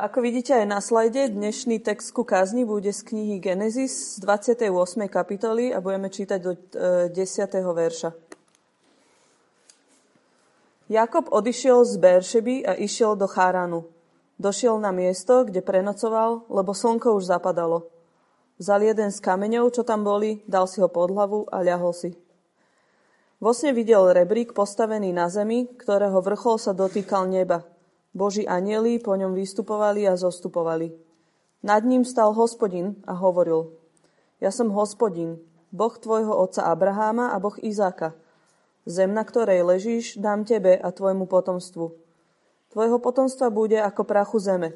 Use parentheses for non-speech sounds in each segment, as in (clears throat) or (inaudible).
Ako vidíte aj na slajde, dnešný text ku kázni bude z knihy Genesis z 28. kapitoly a budeme čítať do 10. E, verša. Jakob odišiel z Beršeby a išiel do Cháranu. Došiel na miesto, kde prenocoval, lebo slnko už zapadalo. Vzal jeden z kameňov, čo tam boli, dal si ho pod hlavu a ľahol si. Vosne videl rebrík postavený na zemi, ktorého vrchol sa dotýkal neba – Boží anieli po ňom vystupovali a zostupovali. Nad ním stal hospodin a hovoril, ja som hospodin, Boh tvojho otca Abraháma a Boh Izáka. Zem, na ktorej ležíš, dám tebe a tvojmu potomstvu. Tvojho potomstva bude ako prachu zeme.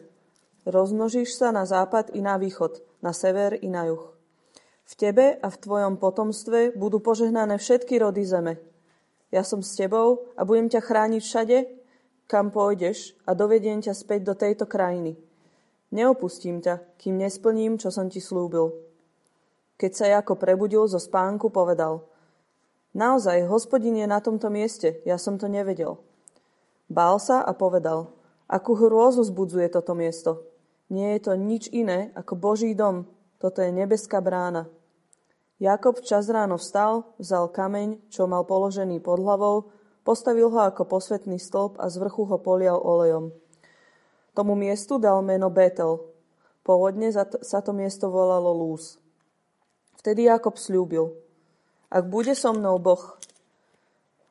Rozmnožíš sa na západ i na východ, na sever i na juh. V tebe a v tvojom potomstve budú požehnané všetky rody zeme. Ja som s tebou a budem ťa chrániť všade, kam pôjdeš a dovediem ťa späť do tejto krajiny. Neopustím ťa, kým nesplním, čo som ti slúbil. Keď sa Jako prebudil zo spánku, povedal Naozaj, hospodin je na tomto mieste, ja som to nevedel. Bál sa a povedal, akú hrôzu zbudzuje toto miesto. Nie je to nič iné ako Boží dom, toto je nebeská brána. Jakob čas ráno vstal, vzal kameň, čo mal položený pod hlavou Postavil ho ako posvetný stĺp a z vrchu ho polial olejom. Tomu miestu dal meno Betel. Pôvodne sa to miesto volalo Lúz. Vtedy Jakob slúbil, ak bude so mnou Boh,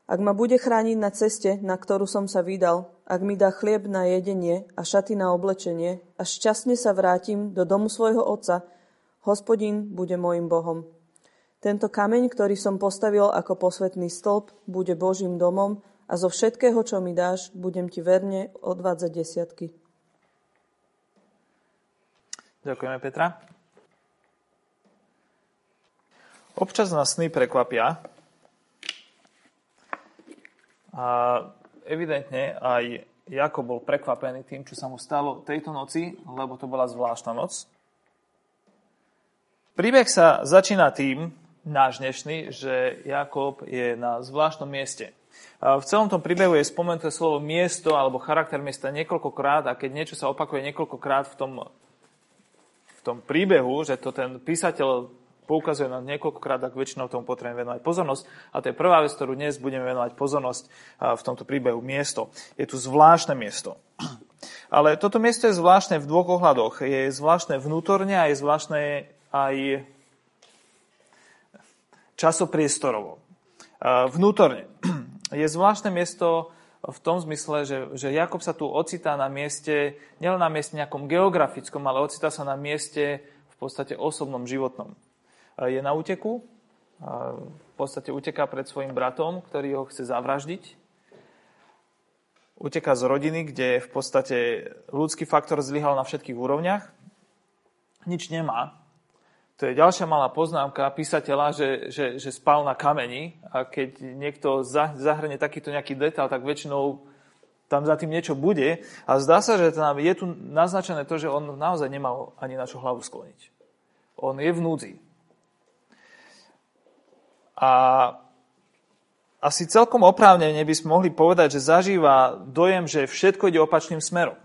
ak ma bude chrániť na ceste, na ktorú som sa vydal, ak mi dá chlieb na jedenie a šaty na oblečenie a šťastne sa vrátim do domu svojho otca, hospodin bude môjim Bohom. Tento kameň, ktorý som postavil ako posvetný stĺp, bude Božím domom a zo všetkého, čo mi dáš, budem ti verne odvádzať desiatky. Ďakujeme, Petra. Občas nás sny prekvapia. A evidentne aj Jakob bol prekvapený tým, čo sa mu stalo tejto noci, lebo to bola zvláštna noc. Príbeh sa začína tým, náš dnešný, že Jakob je na zvláštnom mieste. V celom tom príbehu je spomenuté slovo miesto alebo charakter miesta niekoľkokrát a keď niečo sa opakuje niekoľkokrát v tom, v tom príbehu, že to ten písateľ poukazuje na niekoľkokrát, tak väčšinou tomu potrebujeme venovať pozornosť. A to je prvá vec, ktorú dnes budeme venovať pozornosť v tomto príbehu. Miesto. Je tu zvláštne miesto. (clears throat) Ale toto miesto je zvláštne v dvoch ohľadoch. Je zvláštne vnútorne a je zvláštne aj časopriestorovo. Vnútorne. (clears throat) Je zvláštne miesto v tom zmysle, že, že Jakob sa tu ocitá na mieste, nielen na mieste nejakom geografickom, ale ocitá sa na mieste v podstate osobnom, životnom. Je na úteku, v podstate uteká pred svojim bratom, ktorý ho chce zavraždiť. Uteká z rodiny, kde v podstate ľudský faktor zlyhal na všetkých úrovniach. Nič nemá, to je ďalšia malá poznámka písateľa, že, že, že spal na kameni a keď niekto zahrne takýto nejaký detail, tak väčšinou tam za tým niečo bude. A zdá sa, že tam je tu naznačené to, že on naozaj nemal ani na čo hlavu skloniť. On je v núdzi. A asi celkom oprávnene by sme mohli povedať, že zažíva dojem, že všetko ide opačným smerom.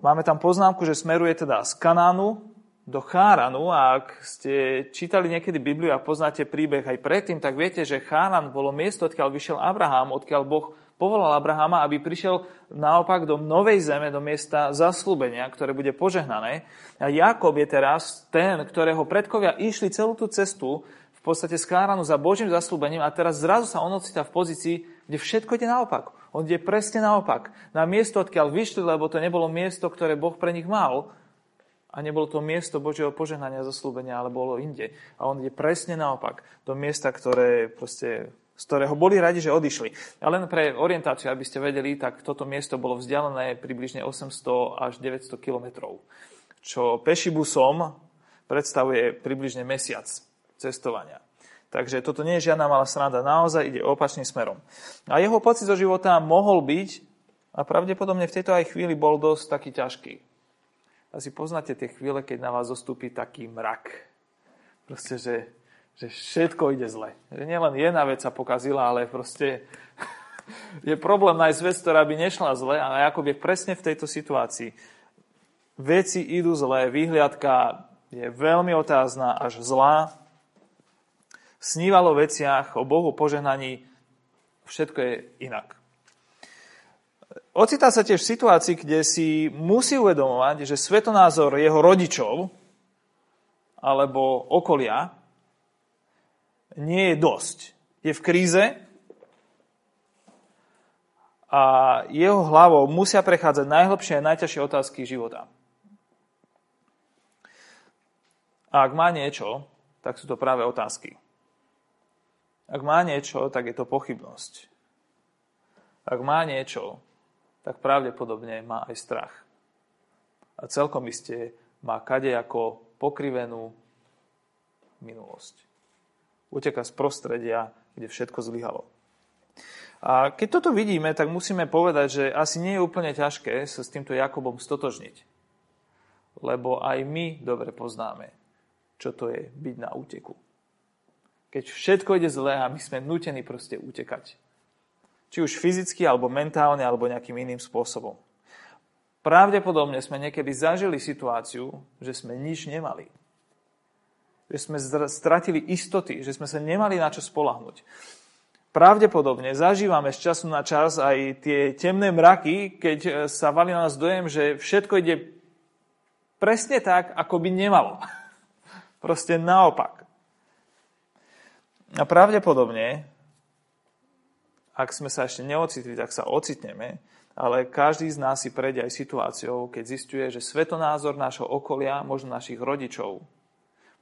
Máme tam poznámku, že smeruje teda z Kanánu do Cháranu a ak ste čítali niekedy Bibliu a poznáte príbeh aj predtým, tak viete, že Cháran bolo miesto, odkiaľ vyšiel Abraham, odkiaľ Boh povolal Abrahama, aby prišiel naopak do novej zeme, do miesta zaslúbenia, ktoré bude požehnané. A Jakob je teraz ten, ktorého predkovia išli celú tú cestu v podstate z Cháranu za Božím zaslúbením a teraz zrazu sa on ocitá v pozícii, kde všetko ide naopak. On ide presne naopak. Na miesto, odkiaľ vyšli, lebo to nebolo miesto, ktoré Boh pre nich mal, a nebolo to miesto Božieho požehnania zaslúbenia, ale bolo inde. A on ide presne naopak, do miesta, ktoré proste, z ktorého boli radi, že odišli. A len pre orientáciu, aby ste vedeli, tak toto miesto bolo vzdialené približne 800 až 900 kilometrov, čo pešibusom predstavuje približne mesiac cestovania. Takže toto nie je žiadna malá sranda, naozaj ide opačným smerom. A jeho pocit zo života mohol byť, a pravdepodobne v tejto aj chvíli bol dosť taký ťažký asi poznáte tie chvíle, keď na vás zostúpi taký mrak. Proste, že, že všetko ide zle. Že nielen jedna vec sa pokazila, ale proste (laughs) je problém nájsť vec, ktorá by nešla zle a Jakob je presne v tejto situácii. veci idú zlé, výhliadka je veľmi otázna až zlá. Snívalo veciach, o Bohu požehnaní, všetko je inak. Ocitá sa tiež v situácii, kde si musí uvedomovať, že svetonázor jeho rodičov alebo okolia nie je dosť. Je v kríze a jeho hlavou musia prechádzať najhlbšie a najťažšie otázky života. A ak má niečo, tak sú to práve otázky. Ak má niečo, tak je to pochybnosť. Ak má niečo, tak pravdepodobne má aj strach. A celkom iste má kade ako pokrivenú minulosť. Uteka z prostredia, kde všetko zlyhalo. A keď toto vidíme, tak musíme povedať, že asi nie je úplne ťažké sa s týmto Jakobom stotožniť. Lebo aj my dobre poznáme, čo to je byť na úteku. Keď všetko ide zle a my sme nutení proste utekať. Či už fyzicky, alebo mentálne, alebo nejakým iným spôsobom. Pravdepodobne sme niekedy zažili situáciu, že sme nič nemali. Že sme stratili istoty, že sme sa nemali na čo spolahnuť. Pravdepodobne zažívame z času na čas aj tie temné mraky, keď sa valí na nás dojem, že všetko ide presne tak, ako by nemalo. (laughs) Proste naopak. A pravdepodobne, ak sme sa ešte neocitli, tak sa ocitneme, ale každý z nás si prejde aj situáciou, keď zistuje, že svetonázor nášho okolia, možno našich rodičov,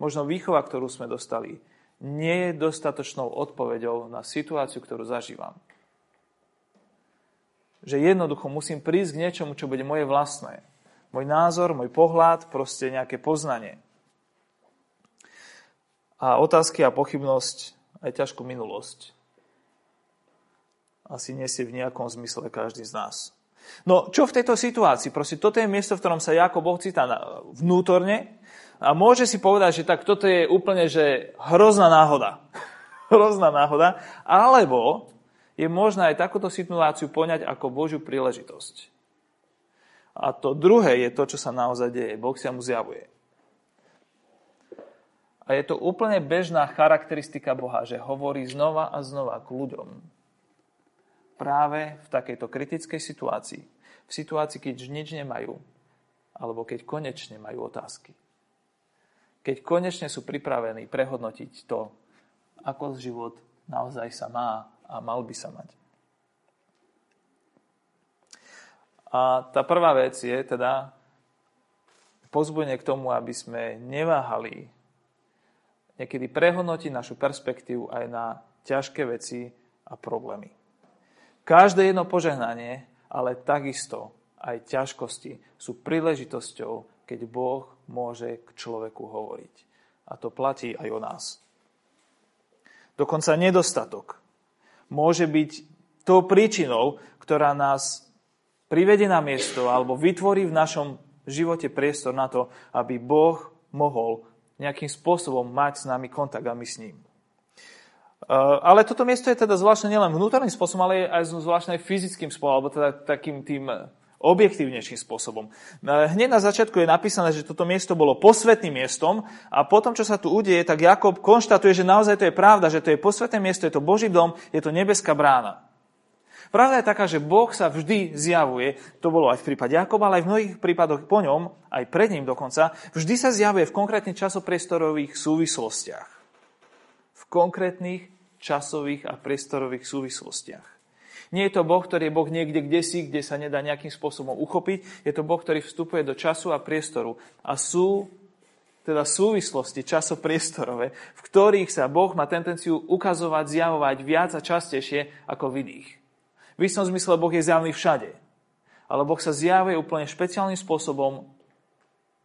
možno výchova, ktorú sme dostali, nie je dostatočnou odpoveďou na situáciu, ktorú zažívam. Že jednoducho musím prísť k niečomu, čo bude moje vlastné. Môj názor, môj pohľad, proste nejaké poznanie a otázky a pochybnosť aj ťažkú minulosť asi nesie v nejakom zmysle každý z nás. No, čo v tejto situácii? Proste toto je miesto, v ktorom sa Jakob ocitá vnútorne a môže si povedať, že tak toto je úplne že hrozná náhoda. (laughs) hrozná náhoda. Alebo je možné aj takúto situáciu poňať ako Božiu príležitosť. A to druhé je to, čo sa naozaj deje. Boh sa mu zjavuje. A je to úplne bežná charakteristika Boha, že hovorí znova a znova k ľuďom. Práve v takejto kritickej situácii. V situácii, keď nič nemajú. Alebo keď konečne majú otázky. Keď konečne sú pripravení prehodnotiť to, ako život naozaj sa má a mal by sa mať. A tá prvá vec je teda pozbudenie k tomu, aby sme neváhali niekedy prehodnotiť našu perspektívu aj na ťažké veci a problémy. Každé jedno požehnanie, ale takisto aj ťažkosti sú príležitosťou, keď Boh môže k človeku hovoriť. A to platí aj o nás. Dokonca nedostatok môže byť tou príčinou, ktorá nás privedie na miesto alebo vytvorí v našom živote priestor na to, aby Boh mohol nejakým spôsobom mať s nami kontakt a my s ním. Uh, ale toto miesto je teda zvláštne nielen vnútorným spôsobom, ale aj zvláštne fyzickým spôsobom, alebo teda takým tým uh, objektívnejším spôsobom. Uh, hneď na začiatku je napísané, že toto miesto bolo posvetným miestom a potom, čo sa tu udeje, tak Jakob konštatuje, že naozaj to je pravda, že to je posvetné miesto, je to Boží dom, je to nebeská brána. Pravda je taká, že Boh sa vždy zjavuje, to bolo aj v prípade Jakoba, ale aj v mnohých prípadoch po ňom, aj pred ním dokonca, vždy sa zjavuje v konkrétnych časopriestorových súvislostiach. Konkrétnych časových a priestorových súvislostiach. Nie je to Boh, ktorý je Boh niekde kde si, kde sa nedá nejakým spôsobom uchopiť. Je to Boh, ktorý vstupuje do času a priestoru. A sú teda súvislosti časopriestorové, v ktorých sa Boh má tendenciu ukazovať, zjavovať viac a častejšie ako v iných. V istom zmysle Boh je zjavný všade. Ale Boh sa zjavuje úplne špeciálnym spôsobom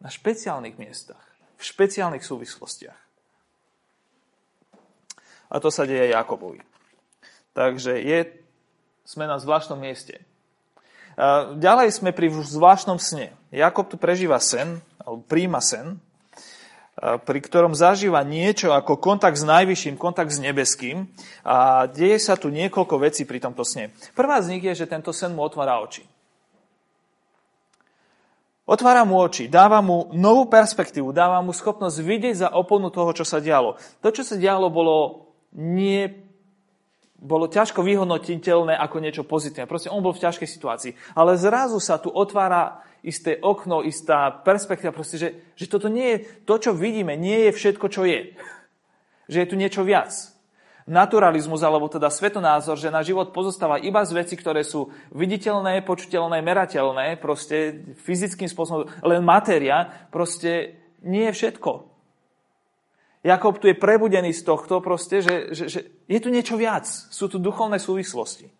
na špeciálnych miestach, v špeciálnych súvislostiach. A to sa deje Jakobovi. Takže je, sme na zvláštnom mieste. Ďalej sme pri zvláštnom sne. Jakob tu prežíva sen, alebo príjma sen, pri ktorom zažíva niečo ako kontakt s najvyšším, kontakt s nebeským a deje sa tu niekoľko vecí pri tomto sne. Prvá z nich je, že tento sen mu otvára oči. Otvára mu oči, dáva mu novú perspektívu, dáva mu schopnosť vidieť za oponu toho, čo sa dialo. To, čo sa dialo, bolo nie bolo ťažko vyhodnotiteľné ako niečo pozitívne. Proste on bol v ťažkej situácii. Ale zrazu sa tu otvára isté okno, istá perspektíva, proste, že, že toto nie je, to, čo vidíme, nie je všetko, čo je. Že je tu niečo viac naturalizmus, alebo teda svetonázor, že na život pozostáva iba z veci, ktoré sú viditeľné, počuteľné, merateľné, proste fyzickým spôsobom, len matéria, proste nie je všetko. Jakob tu je prebudený z tohto proste, že, že, že je tu niečo viac. Sú tu duchovné súvislosti.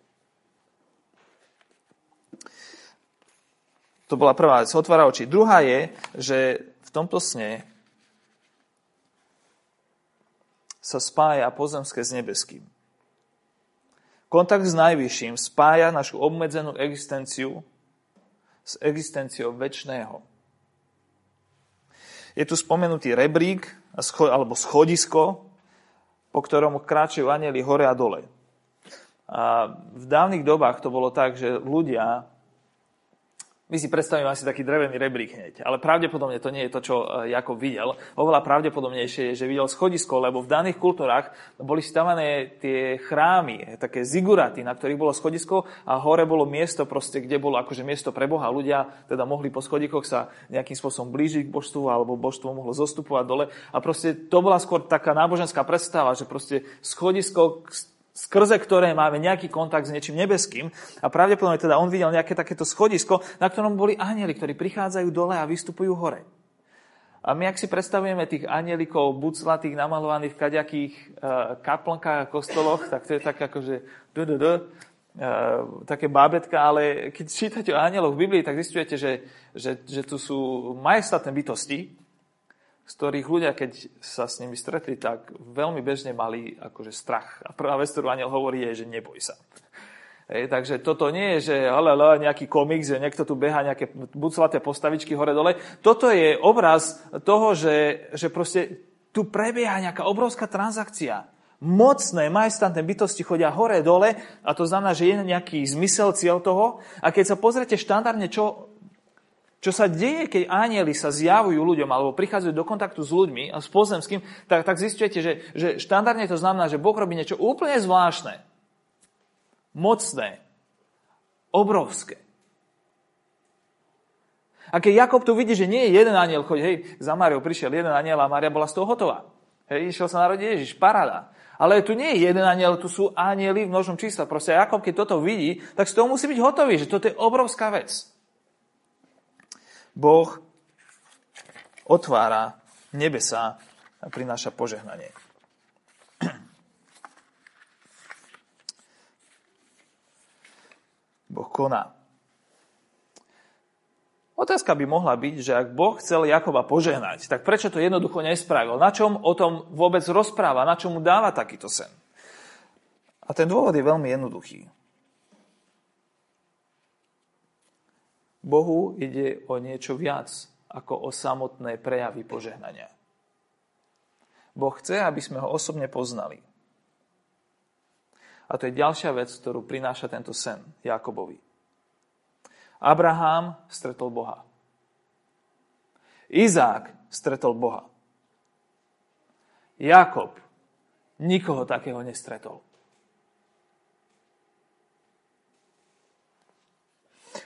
To bola prvá vec, otvára oči. Druhá je, že v tomto sne sa spája pozemské s nebeským. Kontakt s najvyšším spája našu obmedzenú existenciu s existenciou väčšného. Je tu spomenutý rebrík alebo schodisko, po ktorom kráčajú anieli hore a dole. A v dávnych dobách to bolo tak, že ľudia my si predstavíme asi taký drevený rebrík hneď, ale pravdepodobne to nie je to, čo e, Jakob videl. Oveľa pravdepodobnejšie je, že videl schodisko, lebo v daných kultúrach boli stavané tie chrámy, také ziguraty, na ktorých bolo schodisko a hore bolo miesto, proste, kde bolo akože miesto pre Boha. Ľudia teda mohli po schodikoch sa nejakým spôsobom blížiť k božstvu alebo božstvo mohlo zostupovať dole. A proste to bola skôr taká náboženská predstava, že proste schodisko skrze ktoré máme nejaký kontakt s niečím nebeským. A pravdepodobne teda on videl nejaké takéto schodisko, na ktorom boli anieli, ktorí prichádzajú dole a vystupujú hore. A my, ak si predstavujeme tých anielikov, buclatých, namalovaných v kaďakých uh, kaplnkách a kostoloch, tak to je tak akože uh, také bábetka, ale keď čítate o anieloch v Biblii, tak zistujete, že, že, že tu sú majestátne bytosti, z ktorých ľudia, keď sa s nimi stretli, tak veľmi bežne mali akože strach. A prvá vec, ktorú aniel hovorí, je, že neboj sa. Hej, takže toto nie je, že ale, ale, nejaký komik, že niekto tu beha nejaké buclaté postavičky hore-dole. Toto je obraz toho, že, že proste tu prebieha nejaká obrovská transakcia. Mocné, majestantné bytosti chodia hore-dole a to znamená, že je nejaký zmysel cieľ toho. A keď sa pozrete štandardne, čo čo sa deje, keď anieli sa zjavujú ľuďom alebo prichádzajú do kontaktu s ľuďmi a s pozemským, tak, tak zistujete, že, že štandardne to znamená, že Boh robí niečo úplne zvláštne, mocné, obrovské. A keď Jakob tu vidí, že nie je jeden aniel, choď, hej, za Máriou prišiel jeden aniel a Mária bola z toho hotová. Hej, išiel sa narodiť Ježiš, paráda. Ale tu nie je jeden aniel, tu sú anieli v množnom čísle. Proste Jakob, keď toto vidí, tak z toho musí byť hotový, že toto je obrovská vec. Boh otvára nebesa a prináša požehnanie. (clears throat) Boh koná. Otázka by mohla byť, že ak Boh chcel Jakoba požehnať, tak prečo to jednoducho nespravil? Na čom o tom vôbec rozpráva? Na čom mu dáva takýto sen? A ten dôvod je veľmi jednoduchý. Bohu ide o niečo viac ako o samotné prejavy požehnania. Boh chce, aby sme ho osobne poznali. A to je ďalšia vec, ktorú prináša tento sen Jakobovi. Abraham stretol Boha. Izák stretol Boha. Jakob nikoho takého nestretol.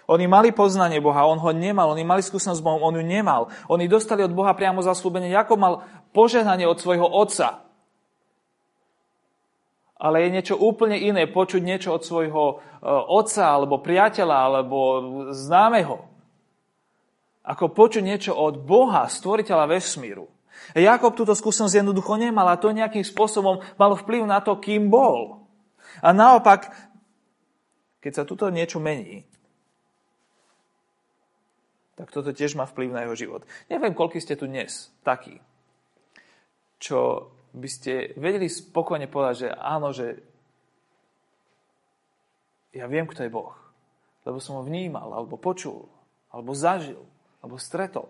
Oni mali poznanie Boha, on ho nemal, oni mali skúsenosť s Bohom, on ju nemal. Oni dostali od Boha priamo zaslúbenie, ako mal požehnanie od svojho otca. Ale je niečo úplne iné počuť niečo od svojho e, otca, alebo priateľa, alebo známeho. Ako počuť niečo od Boha, stvoriteľa vesmíru. Jakob túto skúsenosť jednoducho nemal a to nejakým spôsobom malo vplyv na to, kým bol. A naopak, keď sa tuto niečo mení, tak toto tiež má vplyv na jeho život. Neviem, koľko ste tu dnes takí, čo by ste vedeli spokojne povedať, že áno, že ja viem, kto je Boh. Lebo som ho vnímal, alebo počul, alebo zažil, alebo stretol.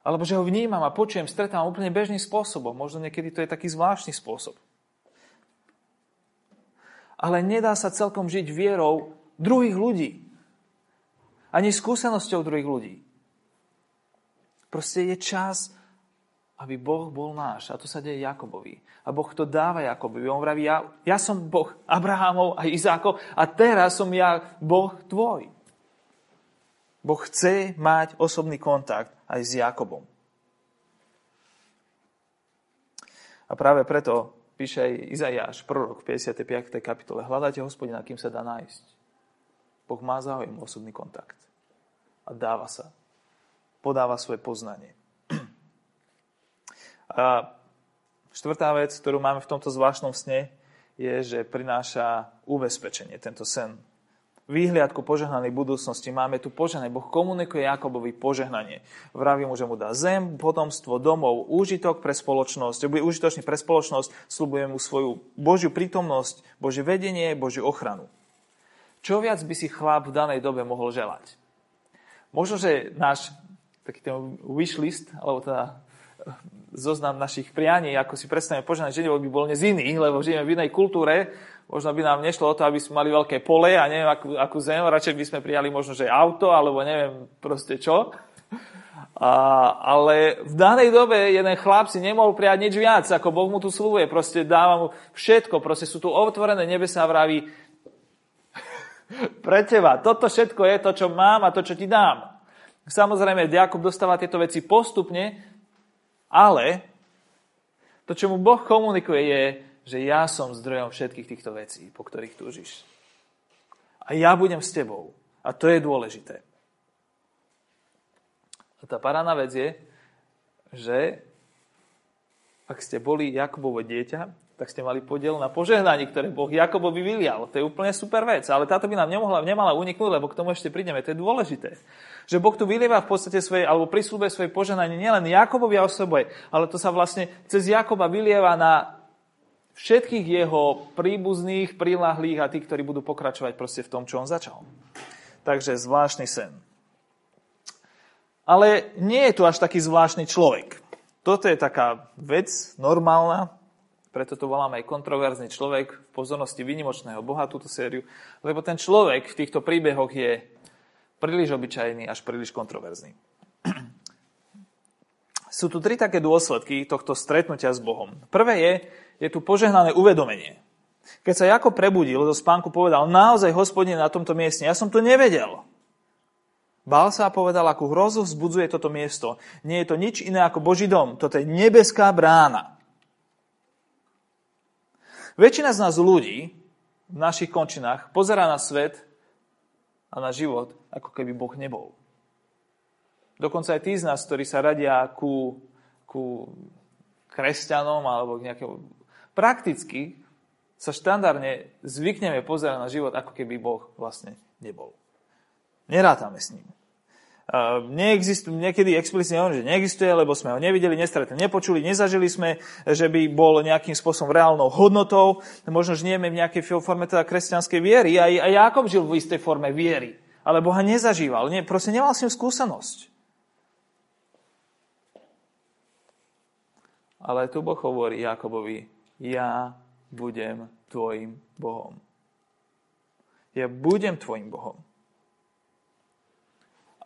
Alebo že ho vnímam a počujem, stretávam úplne bežným spôsobom. Možno niekedy to je taký zvláštny spôsob. Ale nedá sa celkom žiť vierou druhých ľudí. Ani skúsenosťou druhých ľudí. Proste je čas, aby Boh bol náš. A to sa deje Jakobovi. A Boh to dáva Jakobovi. On vraví, ja, ja som Boh Abrahamov a Izákov a teraz som ja Boh tvoj. Boh chce mať osobný kontakt aj s Jakobom. A práve preto píše aj Izajáš, prorok v 55. kapitole. Hľadajte hospodina, kým sa dá nájsť. Boh má záujem osobný kontakt. A dáva sa. Podáva svoje poznanie. (clears throat) A štvrtá vec, ktorú máme v tomto zvláštnom sne, je, že prináša ubezpečenie, tento sen výhliadku požehnanej budúcnosti. Máme tu požehnanie. Boh komunikuje Jakobovi požehnanie. Vraví mu, že mu dá zem, potomstvo, domov, úžitok pre spoločnosť. Bude užitočný pre spoločnosť, slubuje mu svoju Božiu prítomnosť, Božie vedenie, Božiu ochranu. Čo viac by si chlap v danej dobe mohol želať? Možno, že náš taký ten wish list, alebo teda zoznam našich prianí, ako si predstavíme požehnanie žene, by bol dnes iný, lebo žijeme v inej kultúre, Možno by nám nešlo o to, aby sme mali veľké pole a neviem, akú, akú zem. Radšej by sme prijali možno, že auto, alebo neviem proste čo. A, ale v danej dobe jeden chlap si nemohol prijať nič viac, ako Boh mu tu slúbuje. Proste dáva mu všetko. Proste sú tu otvorené nebesa a vraví pre teba. Toto všetko je to, čo mám a to, čo ti dám. Samozrejme, Jakub dostáva tieto veci postupne, ale to, čo mu Boh komunikuje, je, že ja som zdrojom všetkých týchto vecí, po ktorých túžiš. A ja budem s tebou. A to je dôležité. A tá parána vec je, že ak ste boli Jakobovo dieťa, tak ste mali podiel na požehnaní, ktoré Boh Jakobovi vylial. To je úplne super vec. Ale táto by nám nemohla, nemala uniknúť, lebo k tomu ešte prídeme. To je dôležité. Že Boh tu vylieva v podstate svoje, alebo prislúbe svoje požehnanie nielen Jakobovi a osobe, ale to sa vlastne cez Jakoba vylieva na všetkých jeho príbuzných, prilahlých a tých, ktorí budú pokračovať proste v tom, čo on začal. Takže zvláštny sen. Ale nie je tu až taký zvláštny človek. Toto je taká vec normálna, preto to voláme aj kontroverzný človek v pozornosti vynimočného Boha, túto sériu, lebo ten človek v týchto príbehoch je príliš obyčajný, až príliš kontroverzný. (clears throat) Sú tu tri také dôsledky tohto stretnutia s Bohom. Prvé je, je tu požehnané uvedomenie. Keď sa Jakob prebudil do spánku, povedal, naozaj hospodine na tomto mieste, ja som to nevedel. Bál sa a povedal, akú hrozu vzbudzuje toto miesto. Nie je to nič iné ako Boží dom. Toto je nebeská brána. Väčšina z nás ľudí v našich končinách pozerá na svet a na život, ako keby Boh nebol. Dokonca aj tí z nás, ktorí sa radia ku, ku kresťanom alebo k nejakému prakticky sa štandardne zvykneme pozerať na život, ako keby Boh vlastne nebol. Nerátame s ním. Neexistuje, niekedy explicitne hovorím, že neexistuje, lebo sme ho nevideli, nestretli, nepočuli, nezažili sme, že by bol nejakým spôsobom reálnou hodnotou. Možno žnieme v nejakej forme teda kresťanskej viery. Aj, aj Jakob žil v istej forme viery. Ale Boha nezažíval. Nie, proste nemal s ním skúsenosť. Ale tu Boh hovorí Jakobovi, ja budem tvojim Bohom. Ja budem tvojim Bohom.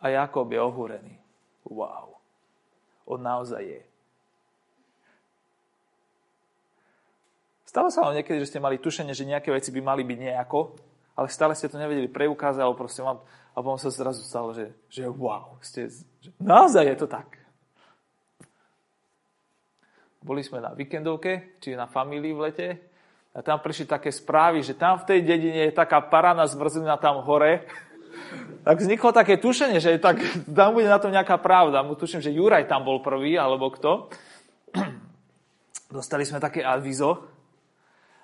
A Jakob je ohúrený. Wow. On naozaj je. Stalo sa vám niekedy, že ste mali tušenie, že nejaké veci by mali byť nejako, ale stále ste to nevedeli preukázať, alebo proste vám, a potom sa zrazu stalo, že, že wow, ste, že naozaj je to tak. Boli sme na víkendovke, či na famílii v lete, a tam prišli také správy, že tam v tej dedine je taká parana zmrzlina tam hore. Tak vzniklo také tušenie, že tak, (laughs) tam bude na tom nejaká pravda. Tuším, že Juraj tam bol prvý, alebo kto. (clears throat) Dostali sme také avizo.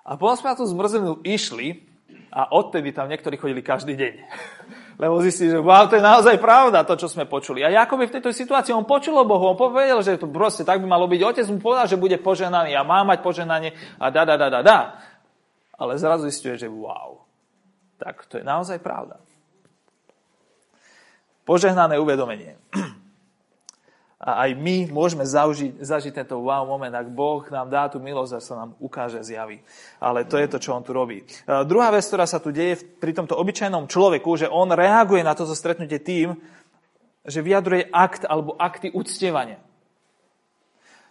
A potom sme na tú zmrzlinu išli a odtedy tam niektorí chodili každý deň (laughs) lebo zistí, že wow, to je naozaj pravda, to, čo sme počuli. A Jakob v tejto situácii, on počul o Bohu, on povedal, že to proste tak by malo byť. Otec mu povedal, že bude poženaný a má mať poženanie a da, da, da, da, da. Ale zrazu zistuje, že wow, tak to je naozaj pravda. Požehnané uvedomenie. A aj my môžeme zaužiť, zažiť tento wow moment, ak Boh nám dá tú milosť a sa nám ukáže, zjaví. Ale to je to, čo on tu robí. A druhá vec, ktorá sa tu deje pri tomto obyčajnom človeku, že on reaguje na toto stretnutie tým, že vyjadruje akt alebo akty uctievania.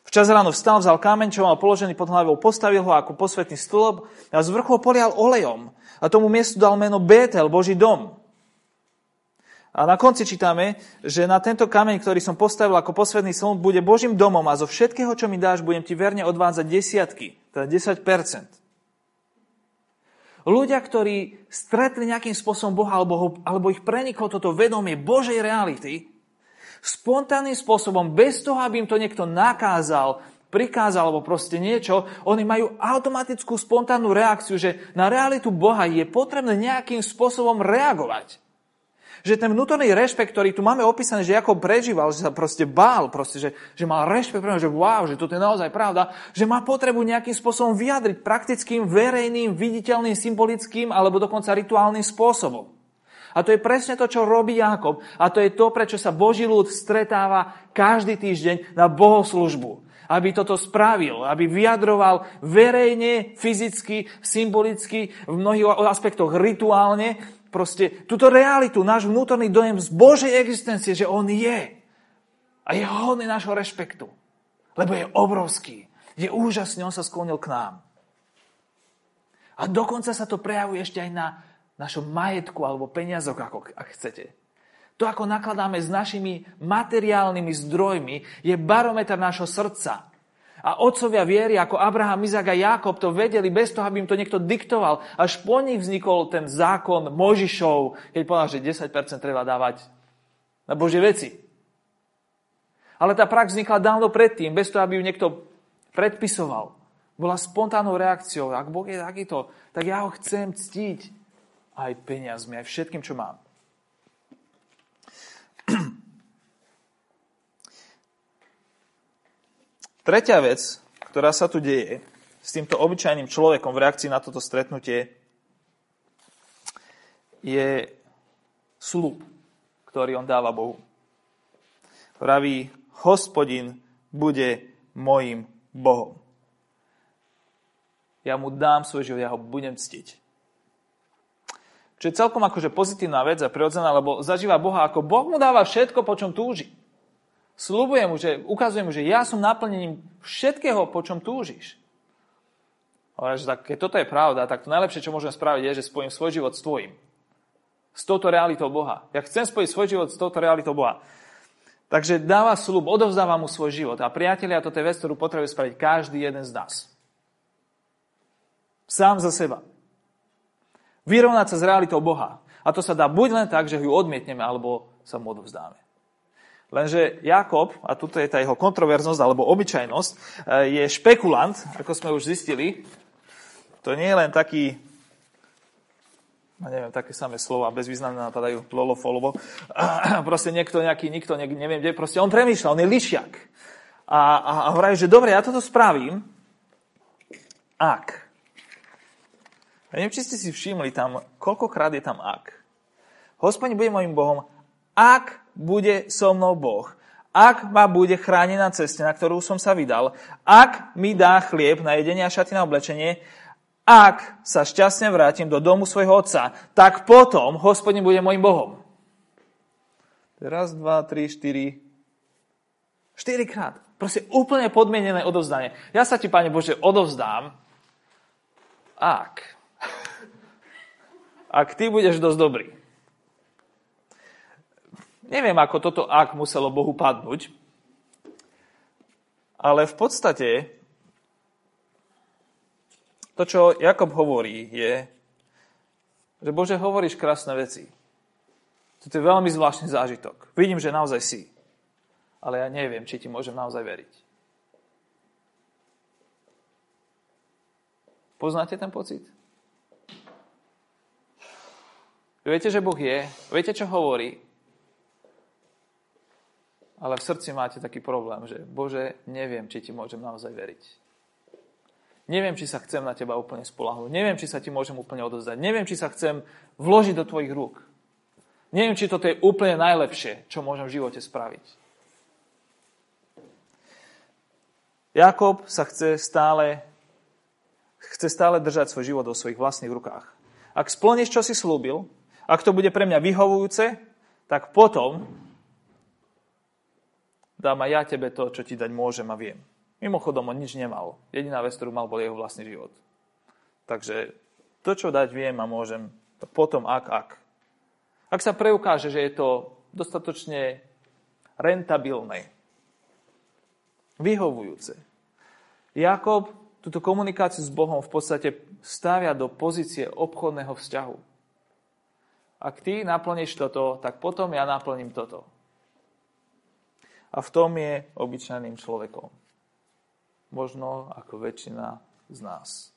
Včas ráno vstal, vzal kameň, čo mal položený pod hlavou, postavil ho ako posvetný stĺp a z vrchu polial olejom. A tomu miestu dal meno Betel, Boží dom. A na konci čítame, že na tento kameň, ktorý som postavil ako posledný slon, bude Božím domom a zo všetkého, čo mi dáš, budem ti verne odvádzať desiatky, teda 10%. Ľudia, ktorí stretli nejakým spôsobom Boha, alebo, ho, alebo ich preniklo toto vedomie Božej reality, spontánnym spôsobom, bez toho, aby im to niekto nakázal, prikázal alebo proste niečo, oni majú automatickú spontánnu reakciu, že na realitu Boha je potrebné nejakým spôsobom reagovať že ten vnútorný rešpekt, ktorý tu máme opísaný, že ako prežíval, že sa proste bál, proste, že, že mal rešpekt, že wow, že toto je naozaj pravda, že má potrebu nejakým spôsobom vyjadriť praktickým, verejným, viditeľným, symbolickým alebo dokonca rituálnym spôsobom. A to je presne to, čo robí Jakob. A to je to, prečo sa Boží ľud stretáva každý týždeň na bohoslužbu. Aby toto spravil, aby vyjadroval verejne, fyzicky, symbolicky, v mnohých aspektoch rituálne proste túto realitu, náš vnútorný dojem z Božej existencie, že On je. A je hodný nášho rešpektu. Lebo je obrovský. Je úžasný, On sa sklonil k nám. A dokonca sa to prejavuje ešte aj na našom majetku alebo peniazoch, ako, ak chcete. To, ako nakladáme s našimi materiálnymi zdrojmi, je barometer nášho srdca. A otcovia viery ako Abraham, Izak a Jakob to vedeli bez toho, aby im to niekto diktoval. Až po nich vznikol ten zákon Možišov, keď povedal, že 10% treba dávať na Božie veci. Ale tá prax vznikla dávno predtým, bez toho, aby ju niekto predpisoval. Bola spontánnou reakciou. Ak Boh je takýto, tak ja ho chcem ctiť aj peniazmi, aj všetkým, čo mám. (clears throat) Tretia vec, ktorá sa tu deje s týmto obyčajným človekom v reakcii na toto stretnutie, je slub, ktorý on dáva Bohu. Praví, hospodin bude mojim Bohom. Ja mu dám svoj život, ja ho budem ctiť. Čo je celkom akože pozitívna vec a prirodzená, lebo zažíva Boha ako Boh mu dáva všetko, po čom túži. Sľubujem mu, že, ukazujem mu, že ja som naplnením všetkého, po čom túžiš. Ale že tak, keď toto je pravda, tak to najlepšie, čo môžem spraviť, je, že spojím svoj život s tvojim. S touto realitou Boha. Ja chcem spojiť svoj život s touto realitou Boha. Takže dáva slub, odovzdáva mu svoj život. A priatelia, toto je vec, ktorú potrebuje spraviť každý jeden z nás. Sám za seba. Vyrovnať sa s realitou Boha. A to sa dá buď len tak, že ju odmietneme, alebo sa mu odovzdáme. Lenže Jakob, a tuto je tá jeho kontroverznosť alebo obyčajnosť, e, je špekulant, ako sme už zistili. To nie je len taký, no neviem, také samé slova, bezvýznamné napadajú, lolo, folovo. (clears throat) Proste niekto nejaký, nikto, neviem kde, proste on premýšľa, on je lišiak. A, a, a hovorí, že dobre, ja toto spravím, ak. Ja neviem, či ste si všimli tam, koľkokrát je tam ak. Hospodin bude môjim Bohom, ak bude so mnou Boh, ak ma bude chrániť na ceste, na ktorú som sa vydal, ak mi dá chlieb na jedenie a šaty na oblečenie, ak sa šťastne vrátim do domu svojho otca, tak potom hospodin bude môjim Bohom. Raz, dva, tri, štyri. Štyrikrát. Proste úplne podmienené odovzdanie. Ja sa ti, Pane Bože, odovzdám, ak. Ak ty budeš dosť dobrý. Neviem, ako toto ak muselo Bohu padnúť, ale v podstate to, čo Jakob hovorí, je, že Bože, hovoríš krásne veci. To je veľmi zvláštny zážitok. Vidím, že naozaj si. Ale ja neviem, či ti môžem naozaj veriť. Poznáte ten pocit? Viete, že Boh je? Viete, čo hovorí? Ale v srdci máte taký problém, že Bože, neviem, či ti môžem naozaj veriť. Neviem, či sa chcem na teba úplne spolahnúť. Neviem, či sa ti môžem úplne odozdať. Neviem, či sa chcem vložiť do tvojich rúk. Neviem, či toto je úplne najlepšie, čo môžem v živote spraviť. Jakob sa chce stále, chce stále držať svoj život vo svojich vlastných rukách. Ak splníš, čo si slúbil, ak to bude pre mňa vyhovujúce, tak potom dám aj ja tebe to, čo ti dať môžem a viem. Mimochodom, on nič nemal. Jediná vec, ktorú mal, bol jeho vlastný život. Takže to, čo dať viem a môžem, potom ak, ak. Ak sa preukáže, že je to dostatočne rentabilné, vyhovujúce. Jakob túto komunikáciu s Bohom v podstate stavia do pozície obchodného vzťahu. Ak ty naplníš toto, tak potom ja naplním toto. A v tom je obyčajným človekom. Možno ako väčšina z nás.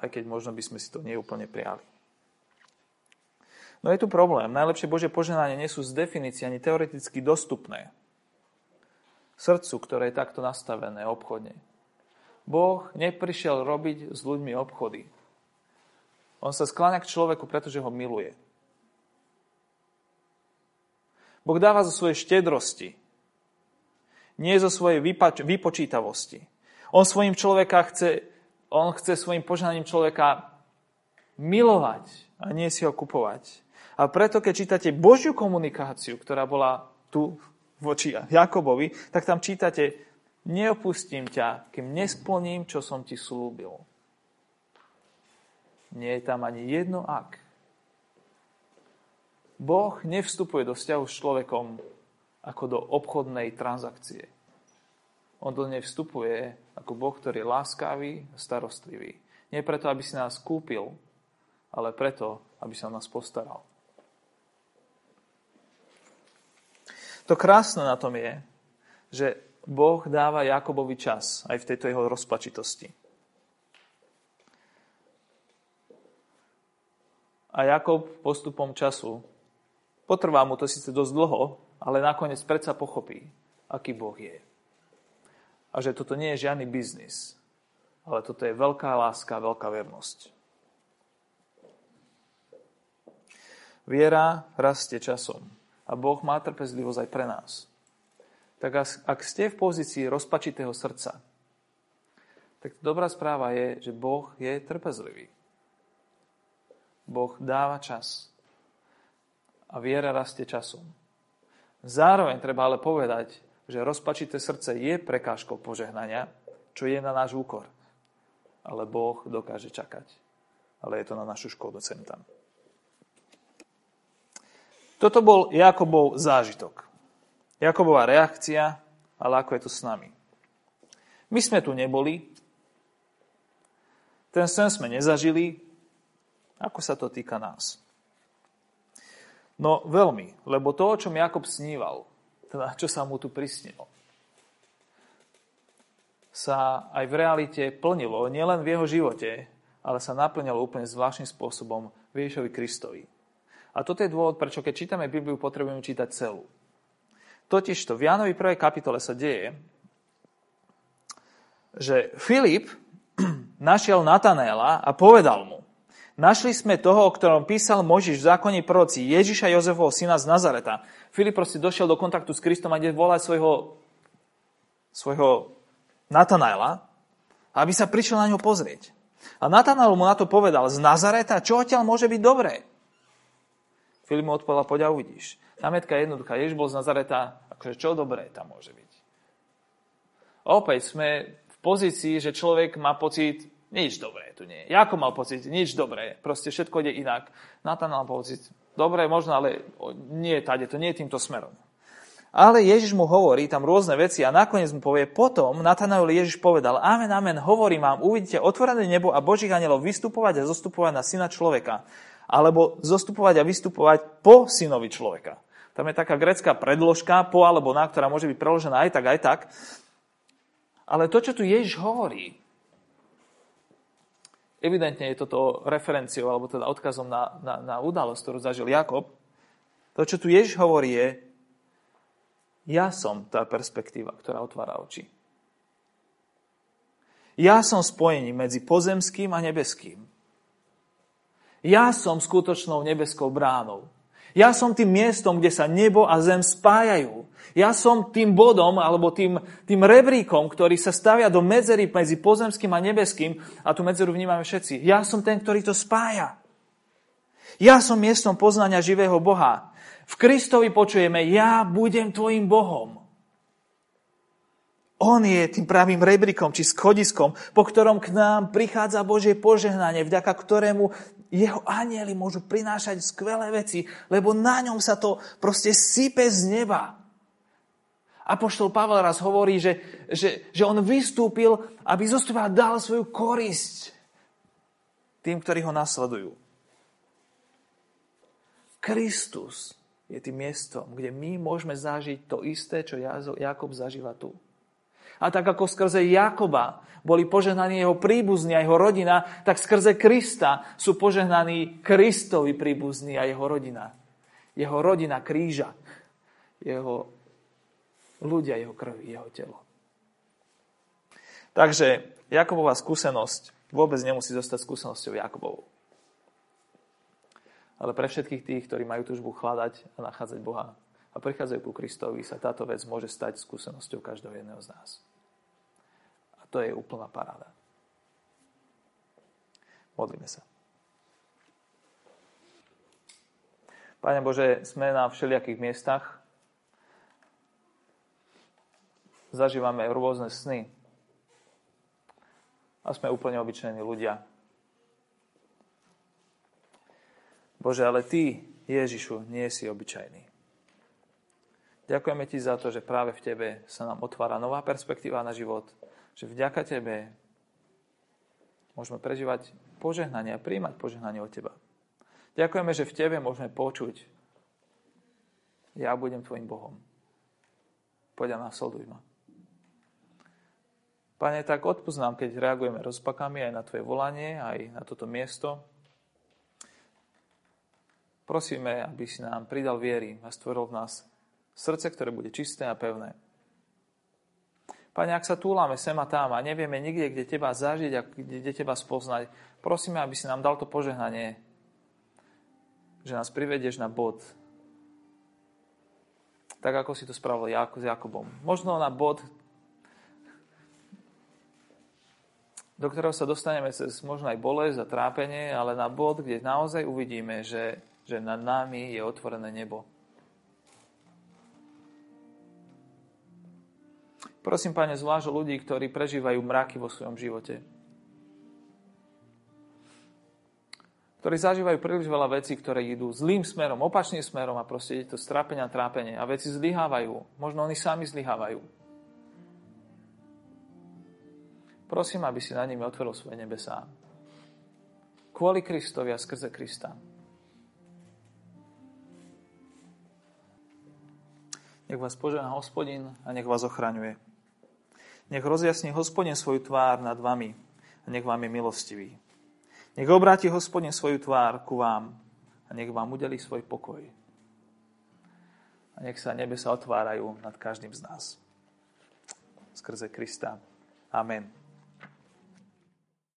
Aj keď možno by sme si to neúplne prijali. No je tu problém. Najlepšie Bože poženanie nie sú z definície ani teoreticky dostupné. Srdcu, ktoré je takto nastavené obchodne. Boh neprišiel robiť s ľuďmi obchody. On sa skláňa k človeku, pretože ho miluje. Boh dáva zo svojej štedrosti, nie zo svojej vypač- vypočítavosti. On svojim človeka chce, on chce svojim požehnaním človeka milovať a nie si ho kupovať. A preto, keď čítate Božiu komunikáciu, ktorá bola tu voči Jakobovi, tak tam čítate, neopustím ťa, kým nesplním, čo som ti slúbil. Nie je tam ani jedno ak. Boh nevstupuje do vzťahu s človekom ako do obchodnej transakcie. On do nej vstupuje ako Boh, ktorý je láskavý a starostlivý. Nie preto, aby si nás kúpil, ale preto, aby sa nás postaral. To krásne na tom je, že Boh dáva Jakobovi čas aj v tejto jeho rozpačitosti. A Jakob postupom času, potrvá mu to síce dosť dlho, ale nakoniec predsa pochopí, aký Boh je a že toto nie je žiadny biznis, ale toto je veľká láska, veľká vernosť. Viera rastie časom a Boh má trpezlivosť aj pre nás. Tak ak ste v pozícii rozpačitého srdca, tak dobrá správa je, že Boh je trpezlivý. Boh dáva čas. A viera rastie časom. Zároveň treba ale povedať, že rozpačité srdce je prekážkou požehnania, čo je na náš úkor. Ale Boh dokáže čakať. Ale je to na našu škodu sem tam. Toto bol Jakobov zážitok. Jakobová reakcia, ale ako je to s nami. My sme tu neboli, ten sen sme nezažili, ako sa to týka nás. No veľmi, lebo to, o čom Jakob sníval, teda čo sa mu tu prisnilo, sa aj v realite plnilo, nielen v jeho živote, ale sa naplňalo úplne zvláštnym spôsobom Ježišovi Kristovi. A toto je dôvod, prečo keď čítame Bibliu, potrebujeme čítať celú. Totižto v Jánovi 1. kapitole sa deje, že Filip (clears throat) našiel Natanéla a povedal mu, Našli sme toho, o ktorom písal Možiš v zákone proroci, Ježiša Jozefovho syna z Nazareta. Filip proste došiel do kontaktu s Kristom a ide volať svojho, svojho Natanaela, aby sa prišiel na ňo pozrieť. A Natanael mu na to povedal, z Nazareta, čo odtiaľ môže byť dobré? Filip mu odpovedal, poď a uvidíš. Námetka je jednoduchá. Ježiš bol z Nazareta, akože čo dobré tam môže byť? Opäť sme v pozícii, že človek má pocit, nič dobré tu nie je. Jako mal pocit, nič dobré, proste všetko ide inak. Natan mal pocit, dobré možno, ale nie tade, to nie je týmto smerom. Ale Ježiš mu hovorí tam rôzne veci a nakoniec mu povie, potom Natanael Ježiš povedal, amen, amen, hovorím vám, uvidíte otvorené nebo a Božích anielov vystupovať a zostupovať na syna človeka. Alebo zostupovať a vystupovať po synovi človeka. Tam je taká grecká predložka, po alebo na, ktorá môže byť preložená aj tak, aj tak. Ale to, čo tu Ježiš hovorí, Evidentne je toto referenciou, alebo teda odkazom na, na, na udalosť, ktorú zažil Jakob. To, čo tu Ježiš hovorí, je, ja som tá perspektíva, ktorá otvára oči. Ja som spojením medzi pozemským a nebeským. Ja som skutočnou nebeskou bránou. Ja som tým miestom, kde sa nebo a zem spájajú. Ja som tým bodom alebo tým, tým rebríkom, ktorý sa stavia do medzery medzi pozemským a nebeským a tú medzeru vnímame všetci. Ja som ten, ktorý to spája. Ja som miestom poznania živého Boha. V Kristovi počujeme, ja budem tvojim Bohom. On je tým pravým rebríkom či schodiskom, po ktorom k nám prichádza Božie požehnanie, vďaka ktorému jeho anieli môžu prinášať skvelé veci, lebo na ňom sa to proste sype z neba. Apoštol Pavel raz hovorí, že, že, že on vystúpil, aby a dal svoju korisť tým, ktorí ho nasledujú. Kristus je tým miestom, kde my môžeme zažiť to isté, čo Jakob zažíva tu. A tak ako skrze Jakoba boli požehnaní jeho príbuzní a jeho rodina, tak skrze Krista sú požehnaní Kristovi príbuzní a jeho rodina. Jeho rodina kríža. Jeho ľudia jeho krvi, jeho telo. Takže Jakobová skúsenosť vôbec nemusí zostať skúsenosťou Jakobovou. Ale pre všetkých tých, ktorí majú túžbu hľadať a nachádzať Boha a prichádzajú ku Kristovi, sa táto vec môže stať skúsenosťou každého jedného z nás. To je úplná paráda. Modlíme sa. Pane Bože, sme na všelijakých miestach, zažívame rôzne sny. A sme úplne obyčajní ľudia. Bože, ale Ty, Ježišu, nie si obyčajný. Ďakujeme Ti za to, že práve v Tebe sa nám otvára nová perspektíva na život, že vďaka Tebe môžeme prežívať požehnanie a príjmať požehnanie od Teba. Ďakujeme, že v Tebe môžeme počuť ja budem Tvojim Bohom. Poď a nasleduj ma. Pane, tak odpúsť nám, keď reagujeme rozpakami aj na Tvoje volanie, aj na toto miesto. Prosíme, aby si nám pridal viery a stvoril v nás srdce, ktoré bude čisté a pevné. Pane, ak sa túlame sem a tam a nevieme nikde, kde Teba zažiť a kde Teba spoznať, prosíme, aby si nám dal to požehnanie, že nás privedieš na bod, tak ako si to spravil Jako s Jakobom. Možno na bod, do ktorého sa dostaneme cez možno aj bolesť a trápenie, ale na bod, kde naozaj uvidíme, že, že nad nami je otvorené nebo. Prosím, Pane, zvlášť ľudí, ktorí prežívajú mraky vo svojom živote. Ktorí zažívajú príliš veľa vecí, ktoré idú zlým smerom, opačným smerom a proste je to strápenia a trápenie. A veci zlyhávajú. Možno oni sami zlyhávajú. Prosím, aby si na nimi otvoril svoje nebesá. Kvôli Kristovi a skrze Krista. Nech vás požehná hospodin a nech vás ochraňuje. Nech rozjasní hospodin svoju tvár nad vami a nech vám je milostivý. Nech obráti hospodin svoju tvár ku vám a nech vám udelí svoj pokoj. A nech sa nebesa otvárajú nad každým z nás. Skrze Krista. Amen.